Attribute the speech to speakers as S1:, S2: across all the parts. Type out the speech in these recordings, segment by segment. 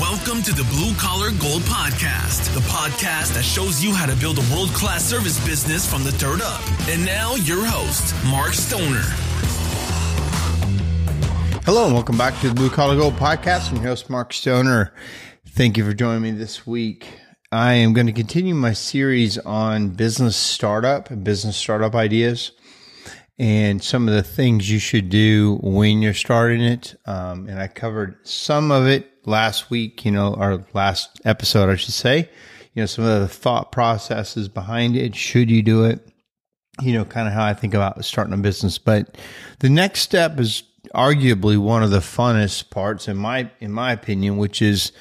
S1: Welcome to the Blue Collar Gold Podcast, the podcast that shows you how to build a world class service business from the dirt up. And now, your host, Mark Stoner.
S2: Hello, and welcome back to the Blue Collar Gold Podcast. I'm your host, Mark Stoner. Thank you for joining me this week. I am going to continue my series on business startup and business startup ideas and some of the things you should do when you're starting it. Um, and I covered some of it last week, you know, our last episode, I should say, you know, some of the thought processes behind it. Should you do it? You know, kind of how I think about starting a business. But the next step is arguably one of the funnest parts in my, in my opinion, which is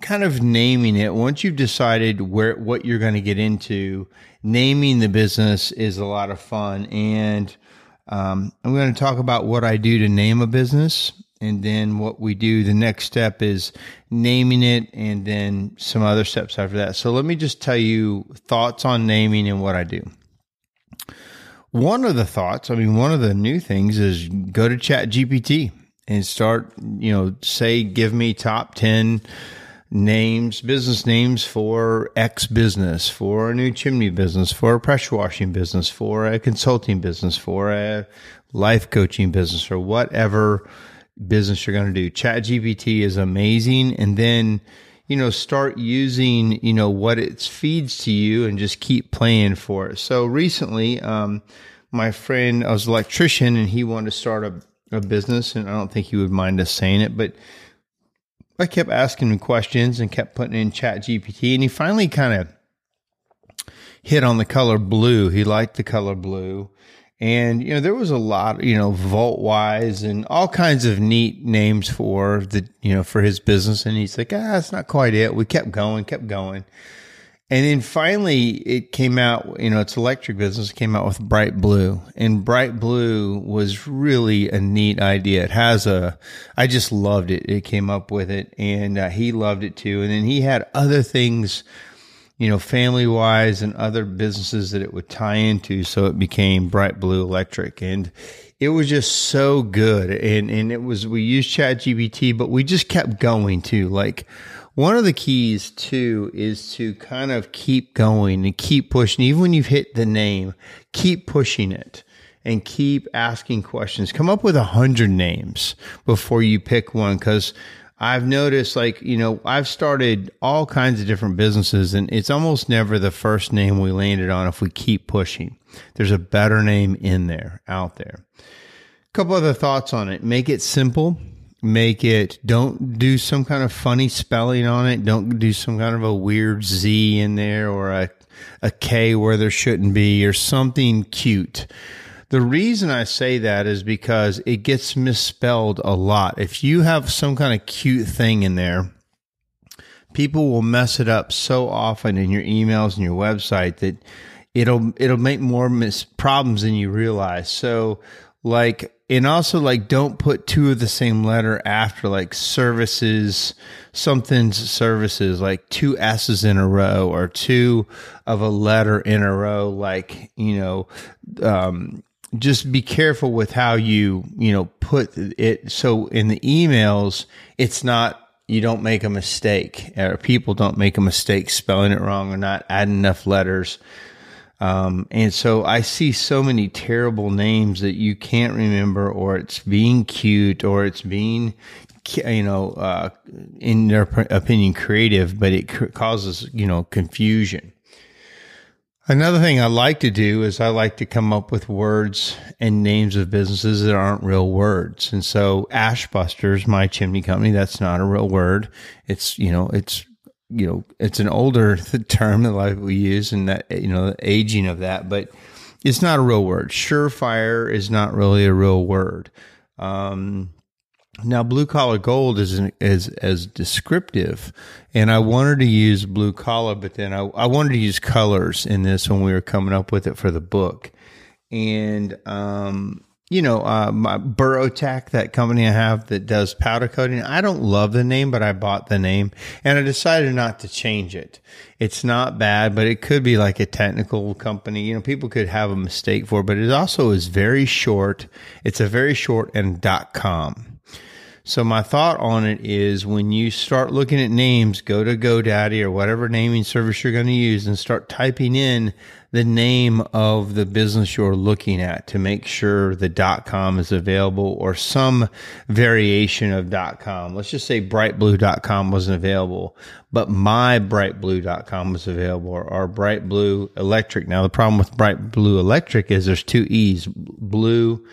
S2: kind of naming it. Once you've decided where, what you're going to get into, naming the business is a lot of fun. And, um, I'm going to talk about what I do to name a business and then what we do, the next step is naming it and then some other steps after that. So let me just tell you thoughts on naming and what I do. One of the thoughts, I mean, one of the new things is go to Chat GPT and start, you know, say, give me top 10 names, business names for X business, for a new chimney business, for a pressure washing business, for a consulting business, for a life coaching business, or whatever business you're going to do. Chat GPT is amazing. And then, you know, start using, you know, what it feeds to you and just keep playing for it. So recently, um, my friend, I was an electrician and he wanted to start a, a business and I don't think he would mind us saying it, but I kept asking him questions and kept putting in chat GPT and he finally kind of hit on the color blue. He liked the color blue. And, you know, there was a lot, you know, Voltwise and all kinds of neat names for the, you know, for his business. And he's like, ah, that's not quite it. We kept going, kept going. And then finally it came out, you know, it's electric business came out with bright blue and bright blue was really a neat idea. It has a, I just loved it. It came up with it and uh, he loved it too. And then he had other things you know, family wise and other businesses that it would tie into. So it became Bright Blue Electric. And it was just so good. And, and it was, we used Chat GPT, but we just kept going too. Like one of the keys too is to kind of keep going and keep pushing. Even when you've hit the name, keep pushing it and keep asking questions. Come up with a hundred names before you pick one. Cause I've noticed like, you know, I've started all kinds of different businesses and it's almost never the first name we landed on if we keep pushing. There's a better name in there, out there. A couple other thoughts on it. Make it simple. Make it, don't do some kind of funny spelling on it. Don't do some kind of a weird Z in there or a, a K where there shouldn't be or something cute. The reason I say that is because it gets misspelled a lot. If you have some kind of cute thing in there, people will mess it up so often in your emails and your website that it'll it'll make more mis- problems than you realize. So like and also like don't put two of the same letter after like services something's services like two s's in a row or two of a letter in a row like you know um just be careful with how you, you know, put it. So in the emails, it's not, you don't make a mistake or people don't make a mistake spelling it wrong or not adding enough letters. Um, and so I see so many terrible names that you can't remember, or it's being cute, or it's being, you know, uh, in their opinion, creative, but it causes, you know, confusion. Another thing I like to do is I like to come up with words and names of businesses that aren't real words. And so Ashbusters, my chimney company, that's not a real word. It's, you know, it's, you know, it's an older term that people use and that, you know, the aging of that, but it's not a real word. Surefire is not really a real word. Um, now, blue collar gold is is as descriptive, and I wanted to use blue collar, but then I, I wanted to use colors in this when we were coming up with it for the book, and um, you know, uh, my Burrotac, that company I have that does powder coating. I don't love the name, but I bought the name, and I decided not to change it. It's not bad, but it could be like a technical company. You know, people could have a mistake for, it, but it also is very short. It's a very short and dot com. So my thought on it is when you start looking at names, go to GoDaddy or whatever naming service you're going to use and start typing in the name of the business you're looking at to make sure the dot .com is available or some variation of dot .com. Let's just say brightblue.com wasn't available, but my brightblue.com was available or, or electric. Now the problem with bright blue electric is there's two E's, blue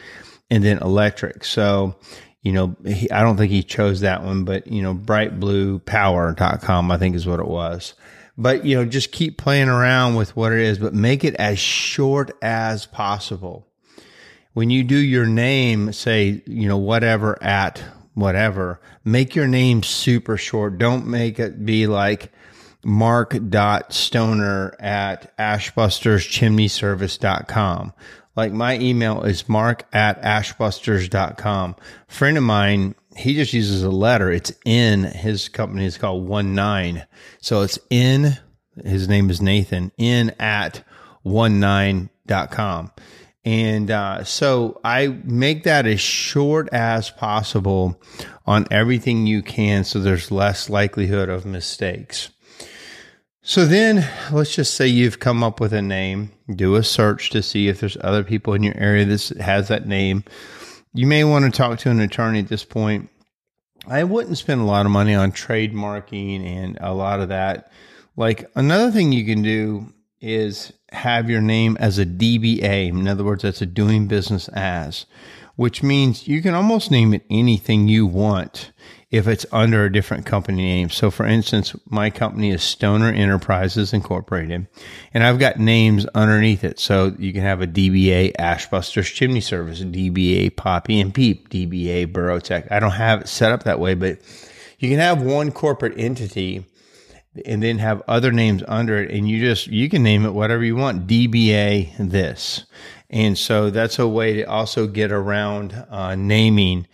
S2: and then electric. So, you know, he, I don't think he chose that one, but you know, brightbluepower.com I think is what it was. But, you know, just keep playing around with what it is, but make it as short as possible. When you do your name, say, you know, whatever at whatever, make your name super short. Don't make it be like mark.stoner at ashbusterschimneyservice.com. Like my email is mark at ashbusters.com. Friend of mine he just uses a letter. It's in his company is called one nine. So it's in his name is Nathan in at one nine.com. And uh, so I make that as short as possible on everything you can so there's less likelihood of mistakes. So then let's just say you've come up with a name, do a search to see if there's other people in your area that has that name you may want to talk to an attorney at this point. I wouldn't spend a lot of money on trademarking and a lot of that. Like another thing you can do is have your name as a DBA. In other words, that's a doing business as, which means you can almost name it anything you want if it's under a different company name. So, for instance, my company is Stoner Enterprises Incorporated, and I've got names underneath it. So you can have a DBA Ashbusters Chimney Service, DBA Poppy and Peep, DBA Burrowtech. I don't have it set up that way, but you can have one corporate entity and then have other names under it and you just you can name it whatever you want dba this and so that's a way to also get around uh, naming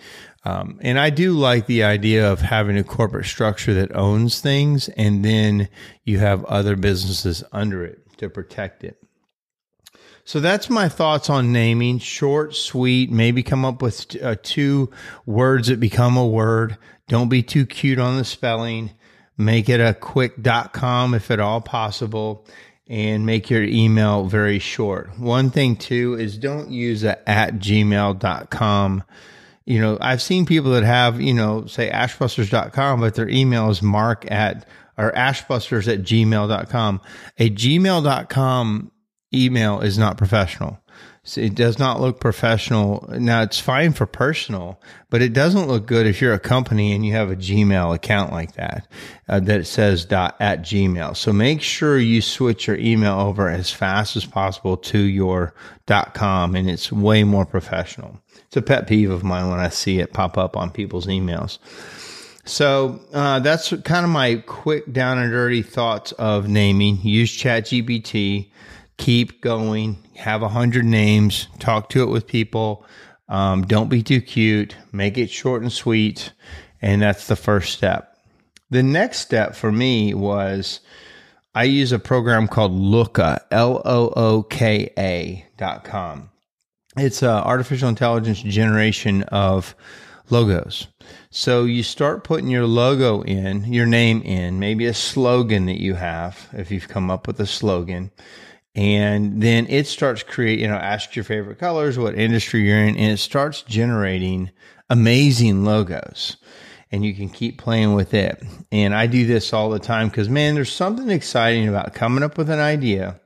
S2: um, and I do like the idea of having a corporate structure that owns things and then you have other businesses under it to protect it. So that's my thoughts on naming. Short, sweet, maybe come up with uh, two words that become a word. Don't be too cute on the spelling. Make it a quick .com if at all possible and make your email very short. One thing too is don't use a at gmail.com you know, I've seen people that have, you know, say ashbusters.com, but their email is mark at or ashbusters at gmail.com. A gmail.com email is not professional. So it does not look professional. Now it's fine for personal, but it doesn't look good if you're a company and you have a Gmail account like that uh, that says dot at Gmail. So make sure you switch your email over as fast as possible to your dot com, and it's way more professional. It's a pet peeve of mine when I see it pop up on people's emails. So uh, that's kind of my quick down and dirty thoughts of naming. Use ChatGPT keep going, have a hundred names, talk to it with people. Um, don't be too cute, make it short and sweet. And that's the first step. The next step for me was I use a program called Looka, L O O K A dot com. It's a artificial intelligence generation of logos. So you start putting your logo in, your name in, maybe a slogan that you have, if you've come up with a slogan and then it starts create you know ask your favorite colors what industry you're in and it starts generating amazing logos and you can keep playing with it and i do this all the time because man there's something exciting about coming up with an idea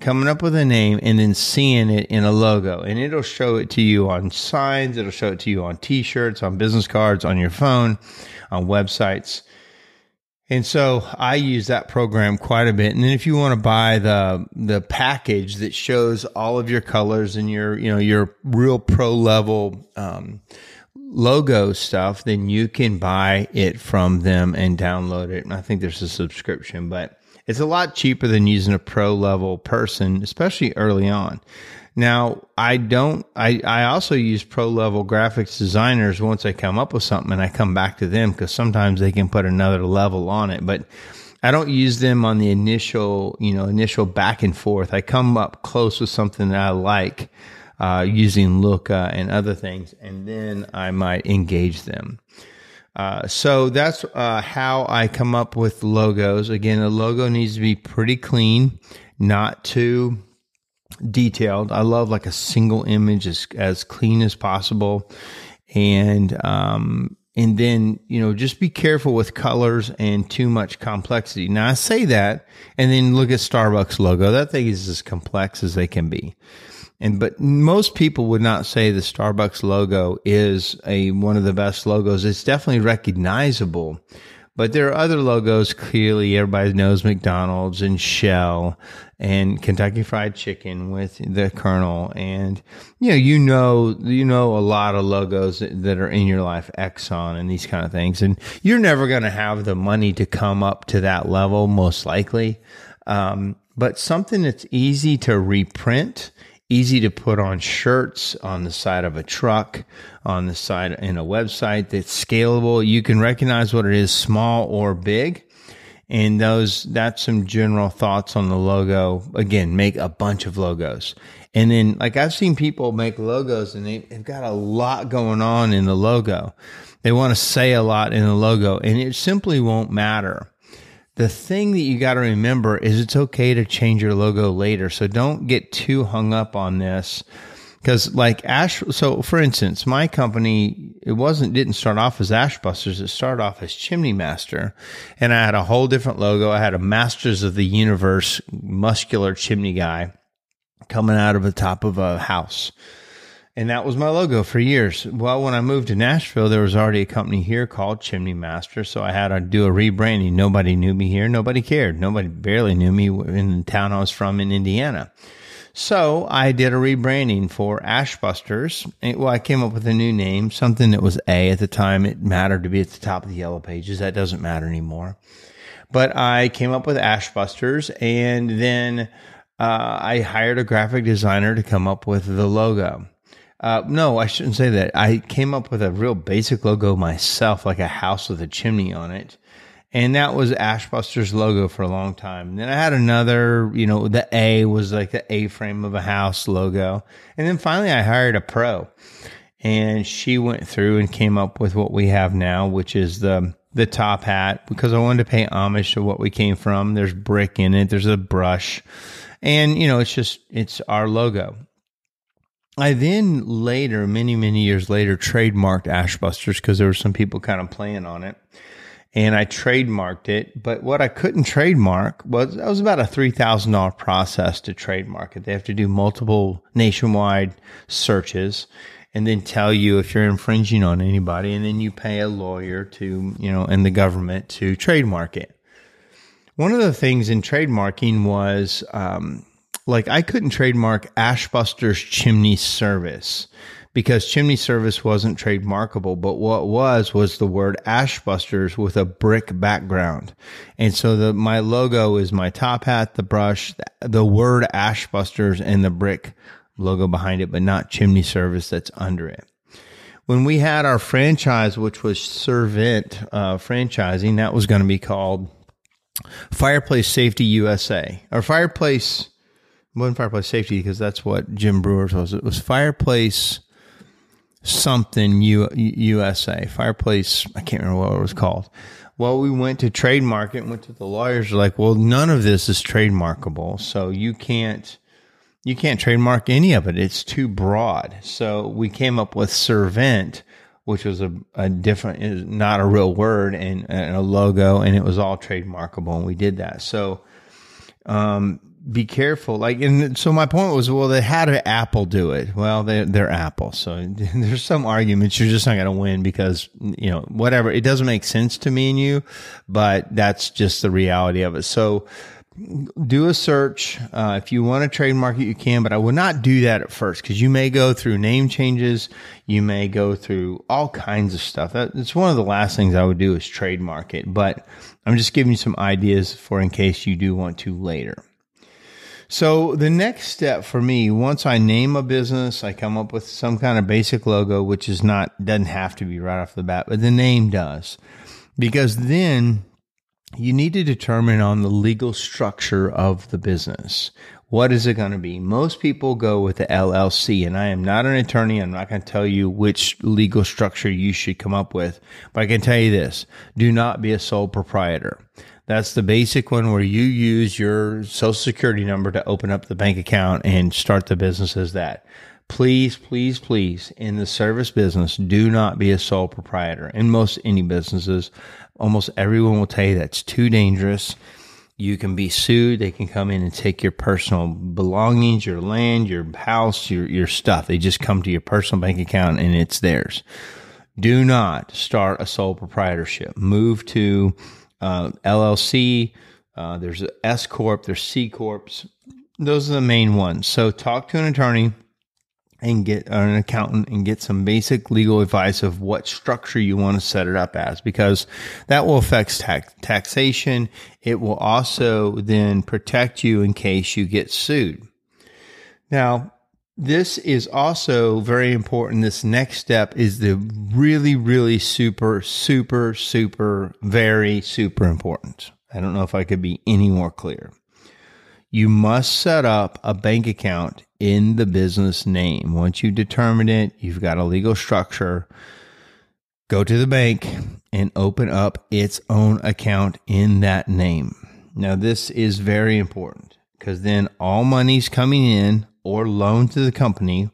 S2: coming up with a name and then seeing it in a logo and it'll show it to you on signs it'll show it to you on t-shirts on business cards on your phone on websites and so I use that program quite a bit. And then if you want to buy the the package that shows all of your colors and your you know your real pro level um, logo stuff, then you can buy it from them and download it. And I think there's a subscription, but it's a lot cheaper than using a pro level person, especially early on. Now, I don't, I, I also use pro level graphics designers once I come up with something and I come back to them because sometimes they can put another level on it. But I don't use them on the initial, you know, initial back and forth. I come up close with something that I like uh, using Looka and other things, and then I might engage them. Uh, so that's uh, how I come up with logos. Again, the logo needs to be pretty clean, not too detailed. I love like a single image as as clean as possible, and um, and then you know just be careful with colors and too much complexity. Now I say that, and then look at Starbucks logo. That thing is as complex as they can be. And but most people would not say the Starbucks logo is a one of the best logos. It's definitely recognizable. But there are other logos. Clearly, everybody knows McDonald's and Shell and Kentucky Fried Chicken with the Colonel, and you know, you know, you know a lot of logos that are in your life, Exxon and these kind of things. And you're never going to have the money to come up to that level, most likely. Um, but something that's easy to reprint easy to put on shirts on the side of a truck, on the side in a website that's scalable. You can recognize what it is, small or big. And those, that's some general thoughts on the logo. Again, make a bunch of logos. And then, like I've seen people make logos and they, they've got a lot going on in the logo. They want to say a lot in the logo and it simply won't matter the thing that you got to remember is it's okay to change your logo later. So don't get too hung up on this. Cause like Ash, so for instance, my company, it wasn't, didn't start off as Ashbusters. It started off as Chimney Master. And I had a whole different logo. I had a Masters of the Universe muscular chimney guy coming out of the top of a house. And that was my logo for years. Well, when I moved to Nashville, there was already a company here called Chimney Master. So I had to do a rebranding. Nobody knew me here. Nobody cared. Nobody barely knew me in the town I was from in Indiana. So I did a rebranding for Ashbusters. Well, I came up with a new name, something that was A at the time. It mattered to be at the top of the yellow pages. That doesn't matter anymore. But I came up with Ashbusters and then uh, I hired a graphic designer to come up with the logo. Uh, no, I shouldn't say that. I came up with a real basic logo myself, like a house with a chimney on it. And that was Ashbuster's logo for a long time. And then I had another, you know, the A was like the A frame of a house logo. And then finally I hired a pro and she went through and came up with what we have now, which is the, the top hat because I wanted to pay homage to what we came from. There's brick in it. There's a brush and, you know, it's just, it's our logo. I then later, many, many years later, trademarked Ashbusters because there were some people kind of playing on it. And I trademarked it. But what I couldn't trademark was that was about a $3,000 process to trademark it. They have to do multiple nationwide searches and then tell you if you're infringing on anybody. And then you pay a lawyer to, you know, and the government to trademark it. One of the things in trademarking was, um, like I couldn't trademark Ashbuster's chimney service because chimney service wasn't trademarkable, but what was was the word Ashbusters with a brick background. And so the my logo is my top hat, the brush, the word Ashbusters and the brick logo behind it, but not chimney service that's under it. When we had our franchise, which was Servant uh, franchising, that was going to be called Fireplace Safety USA or Fireplace wasn't fireplace safety because that's what Jim Breuer's was. It was fireplace something U, USA fireplace. I can't remember what it was called. Well, we went to trademark it and went to the lawyers. Are like, well, none of this is trademarkable, so you can't you can't trademark any of it. It's too broad. So we came up with servant, which was a, a different, is not a real word and, and a logo, and it was all trademarkable, and we did that. So um, be careful. Like, and so my point was, well, they had Apple do it. Well, they, they're Apple. So there's some arguments you're just not going to win because, you know, whatever. It doesn't make sense to me and you, but that's just the reality of it. So do a search. Uh, if you want to trademark it, you can, but I would not do that at first because you may go through name changes. You may go through all kinds of stuff. That, it's one of the last things I would do is trademark it, but I'm just giving you some ideas for in case you do want to later. So the next step for me, once I name a business, I come up with some kind of basic logo, which is not, doesn't have to be right off the bat, but the name does. Because then you need to determine on the legal structure of the business. What is it going to be? Most people go with the LLC, and I am not an attorney. I'm not going to tell you which legal structure you should come up with, but I can tell you this do not be a sole proprietor. That's the basic one where you use your social security number to open up the bank account and start the business as that. Please, please, please, in the service business, do not be a sole proprietor. In most any businesses, almost everyone will tell you that's too dangerous. You can be sued. They can come in and take your personal belongings, your land, your house, your, your stuff. They just come to your personal bank account and it's theirs. Do not start a sole proprietorship. Move to uh, LLC. Uh, there's S corp. There's C corps. Those are the main ones. So talk to an attorney and get an accountant and get some basic legal advice of what structure you want to set it up as because that will affect tax- taxation. It will also then protect you in case you get sued. Now, this is also very important. This next step is the really, really super, super, super, very super important. I don't know if I could be any more clear. You must set up a bank account in the business name. Once you determine it, you've got a legal structure. Go to the bank and open up its own account in that name. Now, this is very important because then all money's coming in or loan to the company.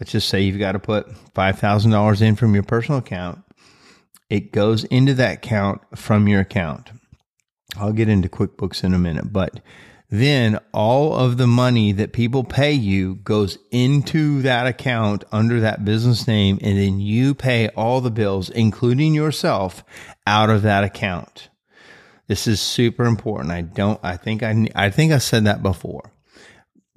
S2: Let's just say you've got to put $5,000 in from your personal account. It goes into that account from your account. I'll get into QuickBooks in a minute, but then all of the money that people pay you goes into that account under that business name. And then you pay all the bills, including yourself, out of that account. This is super important. I don't, I think I, I think I said that before.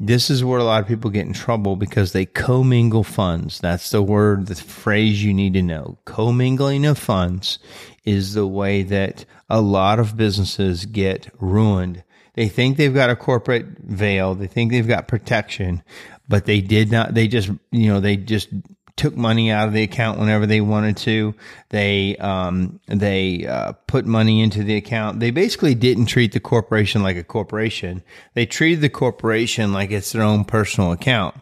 S2: This is where a lot of people get in trouble because they commingle funds. That's the word, the phrase you need to know. Commingling of funds is the way that a lot of businesses get ruined they think they've got a corporate veil. They think they've got protection, but they did not. They just, you know, they just took money out of the account whenever they wanted to. They um, they uh, put money into the account. They basically didn't treat the corporation like a corporation. They treated the corporation like it's their own personal account.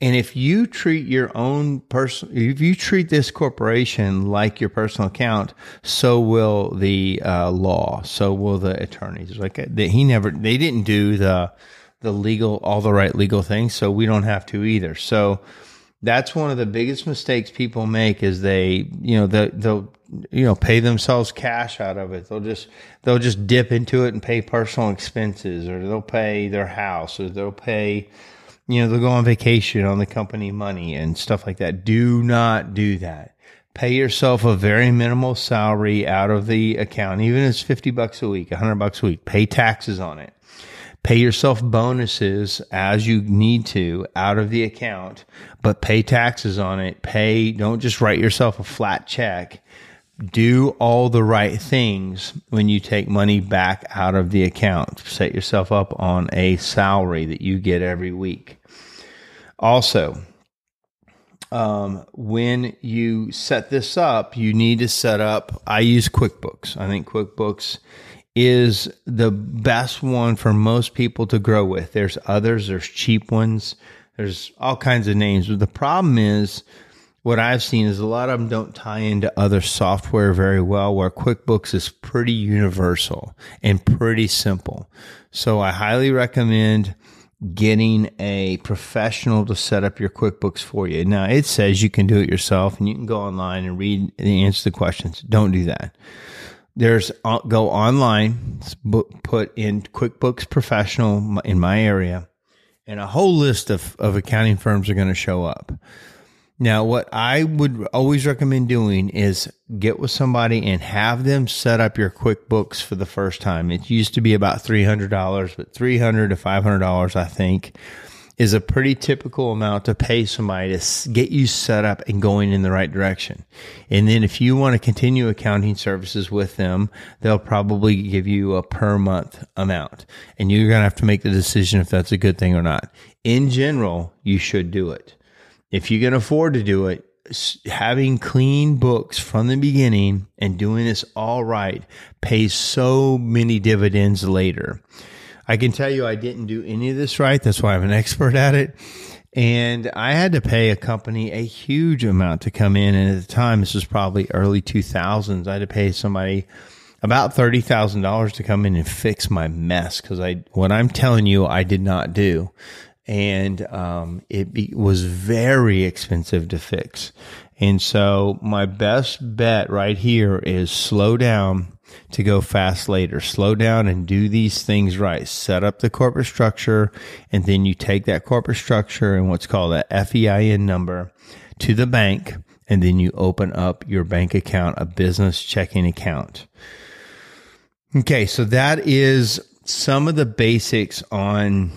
S2: And if you treat your own person, if you treat this corporation like your personal account, so will the uh, law, so will the attorneys. Like uh, they, he never, they didn't do the the legal, all the right legal things, so we don't have to either. So that's one of the biggest mistakes people make is they, you know, the, they'll, you know, pay themselves cash out of it. They'll just, they'll just dip into it and pay personal expenses or they'll pay their house or they'll pay, you know, they'll go on vacation on the company money and stuff like that. Do not do that. Pay yourself a very minimal salary out of the account, even if it's 50 bucks a week, 100 bucks a week. Pay taxes on it. Pay yourself bonuses as you need to out of the account, but pay taxes on it. Pay, don't just write yourself a flat check do all the right things when you take money back out of the account. Set yourself up on a salary that you get every week. Also, um, when you set this up, you need to set up. I use QuickBooks. I think QuickBooks is the best one for most people to grow with. There's others, there's cheap ones, there's all kinds of names. But the problem is, what I've seen is a lot of them don't tie into other software very well, where QuickBooks is pretty universal and pretty simple. So I highly recommend getting a professional to set up your QuickBooks for you. Now it says you can do it yourself and you can go online and read and answer the questions. Don't do that. There's uh, go online, put in QuickBooks Professional in my area, and a whole list of, of accounting firms are going to show up. Now, what I would always recommend doing is get with somebody and have them set up your QuickBooks for the first time. It used to be about $300, but 300 to $500, I think, is a pretty typical amount to pay somebody to get you set up and going in the right direction. And then if you want to continue accounting services with them, they'll probably give you a per month amount and you're going to have to make the decision if that's a good thing or not. In general, you should do it if you can afford to do it, having clean books from the beginning and doing this all right pays so many dividends later. I can tell you I didn't do any of this right. That's why I'm an expert at it. And I had to pay a company a huge amount to come in. And at the time, this was probably early 2000s, I had to pay somebody about $30,000 to come in and fix my mess. Cause I, what I'm telling you, I did not do. And, um, it be, was very expensive to fix. And so my best bet right here is slow down to go fast later. Slow down and do these things right. Set up the corporate structure and then you take that corporate structure and what's called a FEIN number to the bank and then you open up your bank account, a business checking account. Okay. So that is some of the basics on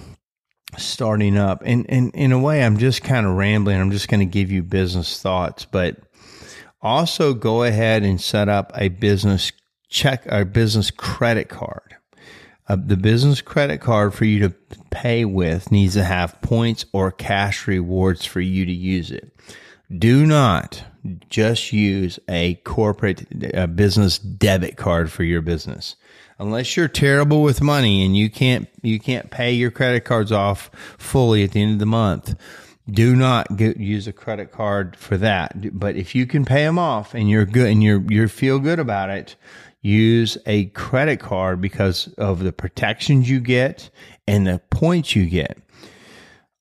S2: starting up and, and in a way, I'm just kind of rambling. I'm just going to give you business thoughts, but also go ahead and set up a business check a business credit card. Uh, the business credit card for you to pay with needs to have points or cash rewards for you to use it. Do not just use a corporate uh, business debit card for your business. Unless you're terrible with money and you can't you can't pay your credit cards off fully at the end of the month, do not get, use a credit card for that. But if you can pay them off and you're good and you're you feel good about it, use a credit card because of the protections you get and the points you get.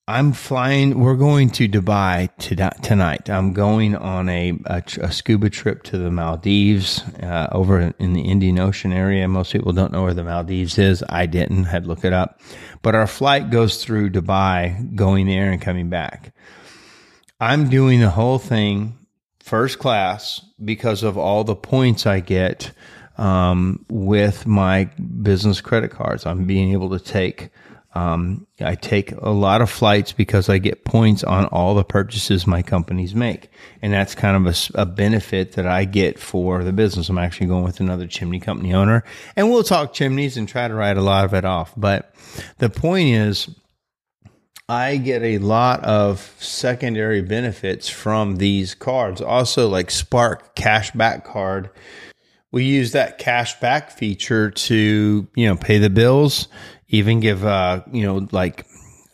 S2: I'm flying. We're going to Dubai to, tonight. I'm going on a, a, a, scuba trip to the Maldives uh, over in the Indian Ocean area. Most people don't know where the Maldives is. I didn't. Had to look it up. But our flight goes through Dubai, going there and coming back. I'm doing the whole thing first class because of all the points I get um, with my business credit cards. I'm being able to take, um, I take a lot of flights because I get points on all the purchases my companies make. And that's kind of a, a benefit that I get for the business. I'm actually going with another chimney company owner and we'll talk chimneys and try to write a lot of it off. But the point is, I get a lot of secondary benefits from these cards. Also, like Spark Cashback Card we use that cash back feature to you know pay the bills even give uh you know like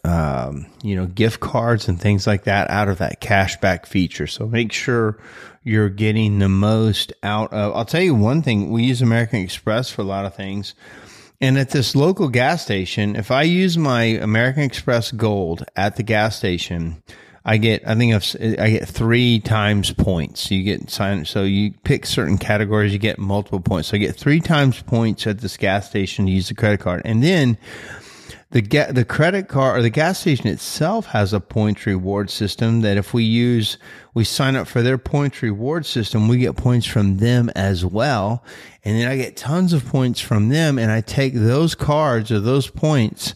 S2: um, you know gift cards and things like that out of that cash back feature. So make sure you're getting the most out of i'll tell you one thing we use american express for a lot of things. And at this local gas station if i use my american express gold at the gas station I get, I think I've, I get three times points. You get signed, so you pick certain categories, you get multiple points. So I get three times points at this gas station to use the credit card. And then the get the credit card or the gas station itself has a points reward system that if we use, we sign up for their points reward system, we get points from them as well. And then I get tons of points from them and I take those cards or those points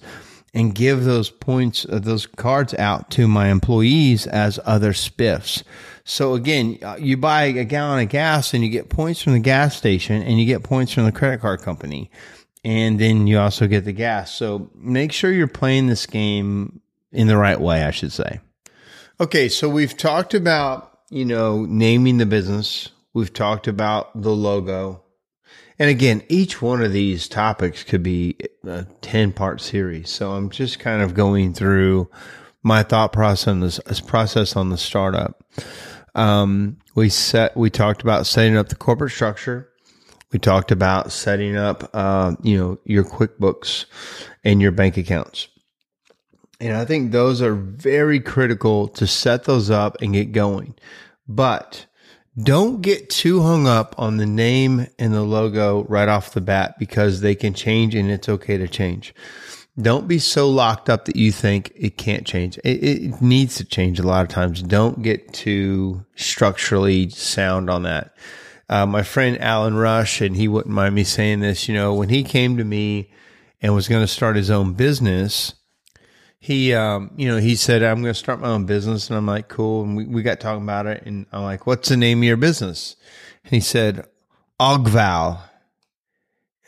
S2: and give those points, uh, those cards out to my employees as other spiffs. So again, uh, you buy a gallon of gas and you get points from the gas station and you get points from the credit card company. And then you also get the gas. So make sure you're playing this game in the right way, I should say. Okay. So we've talked about, you know, naming the business. We've talked about the logo. And again, each one of these topics could be a 10 part series. So I'm just kind of going through my thought process process on the startup. Um, we set, we talked about setting up the corporate structure. We talked about setting up, uh, you know, your QuickBooks and your bank accounts. And I think those are very critical to set those up and get going. But don't get too hung up on the name and the logo right off the bat because they can change and it's okay to change. Don't be so locked up that you think it can't change. It, it needs to change a lot of times. Don't get too structurally sound on that. Uh, my friend Alan Rush, and he wouldn't mind me saying this, you know, when he came to me and was going to start his own business, he, um, you know, he said, I'm going to start my own business. And I'm like, cool. And we, we got talking about it. And I'm like, what's the name of your business? And he said, Ogval.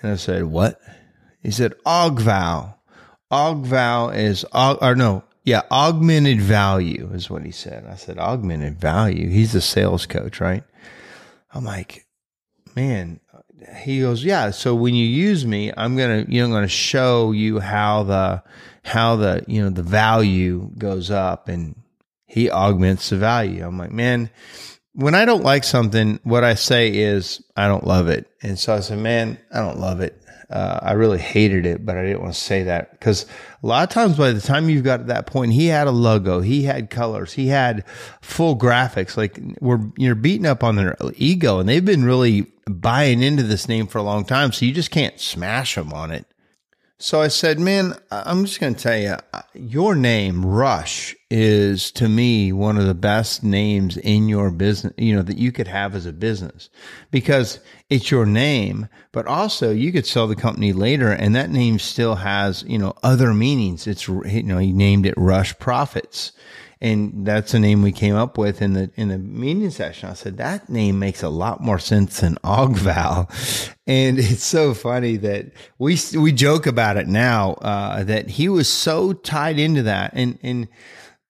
S2: And I said, what? He said, Ogval. Ogval is, or no, yeah, augmented value is what he said. I said, augmented value. He's a sales coach, right? I'm like, man, he goes, yeah. So when you use me, I'm gonna, you know, I'm gonna show you how the, how the, you know, the value goes up, and he augments the value. I'm like, man, when I don't like something, what I say is I don't love it, and so I said, man, I don't love it. Uh, I really hated it, but I didn't want to say that because a lot of times by the time you've got to that point, he had a logo, he had colors, he had full graphics. Like we're you're beating up on their ego, and they've been really buying into this name for a long time, so you just can't smash them on it. So I said, man, I'm just going to tell you, your name, Rush, is to me one of the best names in your business, you know, that you could have as a business because it's your name, but also you could sell the company later and that name still has, you know, other meanings. It's, you know, he named it Rush Profits and that's the name we came up with in the in the meeting session. I said that name makes a lot more sense than Ogval, and it's so funny that we we joke about it now uh, that he was so tied into that, and and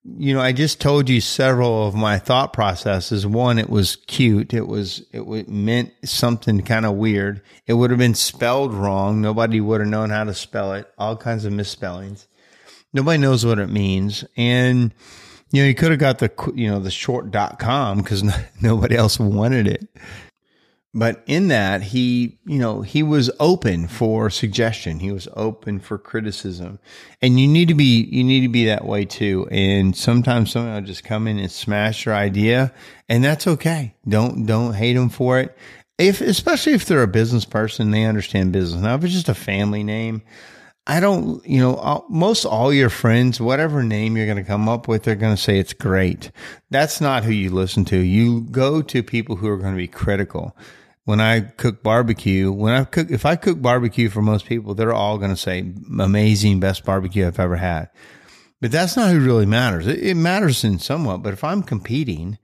S2: you know I just told you several of my thought processes. One, it was cute. It was it meant something kind of weird. It would have been spelled wrong. Nobody would have known how to spell it. All kinds of misspellings. Nobody knows what it means, and you know, he could have got the, you know, the short dot com because no, nobody else wanted it. But in that, he, you know, he was open for suggestion. He was open for criticism. And you need to be, you need to be that way too. And sometimes someone will just come in and smash your idea and that's okay. Don't, don't hate them for it. If, especially if they're a business person, they understand business. Now, if it's just a family name, I don't, you know, most all your friends, whatever name you're going to come up with, they're going to say it's great. That's not who you listen to. You go to people who are going to be critical. When I cook barbecue, when I cook, if I cook barbecue for most people, they're all going to say amazing, best barbecue I've ever had. But that's not who really matters. It, it matters in somewhat, but if I'm competing,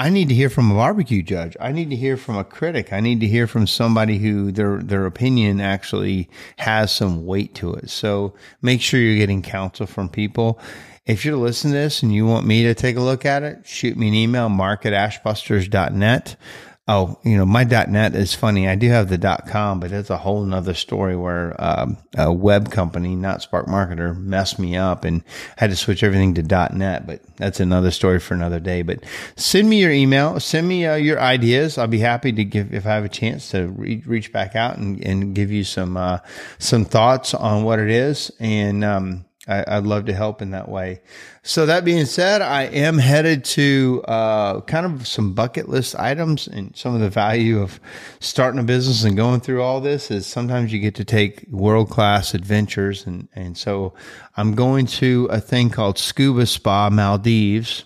S2: I need to hear from a barbecue judge. I need to hear from a critic. I need to hear from somebody who their their opinion actually has some weight to it. So make sure you're getting counsel from people. If you're listening to this and you want me to take a look at it, shoot me an email, mark at ashbusters.net. Oh, you know, my .net is funny. I do have the .com, but it's a whole nother story where um, a web company, not Spark Marketer, messed me up and had to switch everything to .net. But that's another story for another day. But send me your email, send me uh, your ideas. I'll be happy to give if I have a chance to re- reach back out and, and give you some uh, some thoughts on what it is and. Um, I, would love to help in that way. So that being said, I am headed to uh, kind of some bucket list items and some of the value of starting a business and going through all this is sometimes you get to take world class adventures and and so I'm going to a thing called Scuba Spa Maldives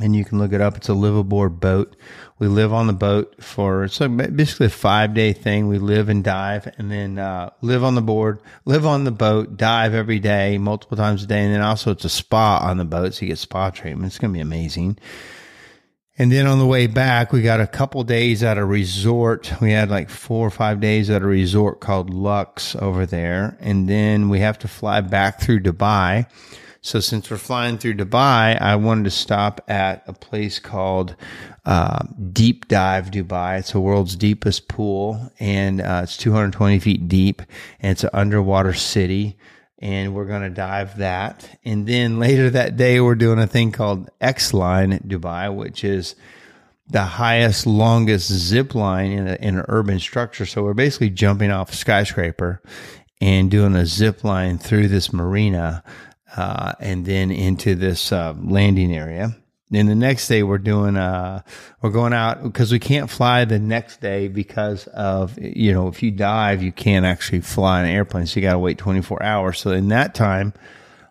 S2: and you can look it up. It's a liveaboard boat. We live on the boat for it's basically a five day thing. We live and dive, and then uh, live on the board, live on the boat, dive every day, multiple times a day, and then also it's a spa on the boat, so you get spa treatment. It's going to be amazing. And then on the way back, we got a couple days at a resort. We had like four or five days at a resort called Lux over there, and then we have to fly back through Dubai so since we're flying through Dubai, I wanted to stop at a place called uh, Deep Dive Dubai. It's the world's deepest pool, and uh, it's 220 feet deep, and it's an underwater city. And we're going to dive that. And then later that day, we're doing a thing called X Line Dubai, which is the highest, longest zip line in, a, in an urban structure. So we're basically jumping off a skyscraper and doing a zip line through this marina uh, and then into this uh, landing area. Then the next day we're doing uh we're going out because we can't fly the next day because of you know if you dive you can't actually fly an airplane so you got to wait 24 hours. So in that time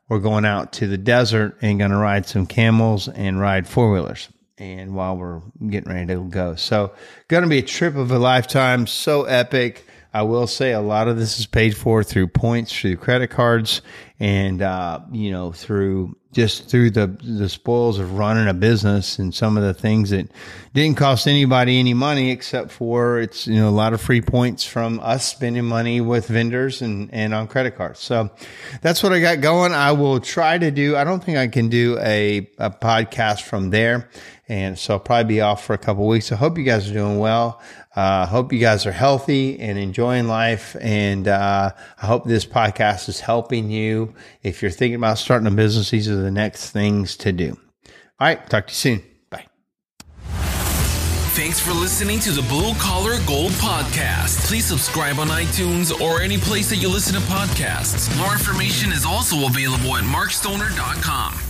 S2: we're going out to the desert and going to ride some camels and ride four wheelers. And while we're getting ready to go, so going to be a trip of a lifetime. So epic. I will say a lot of this is paid for through points, through credit cards, and uh, you know through just through the the spoils of running a business and some of the things that didn't cost anybody any money except for it's you know a lot of free points from us spending money with vendors and and on credit cards. So that's what I got going. I will try to do. I don't think I can do a a podcast from there, and so I'll probably be off for a couple weeks. I hope you guys are doing well. Uh, hope you guys are healthy and enjoying life. And uh, I hope this podcast is helping you. If you're thinking about starting a business, these are the next things to do. All right. Talk to you soon. Bye.
S1: Thanks for listening to the Blue Collar Gold Podcast. Please subscribe on iTunes or any place that you listen to podcasts. More information is also available at markstoner.com.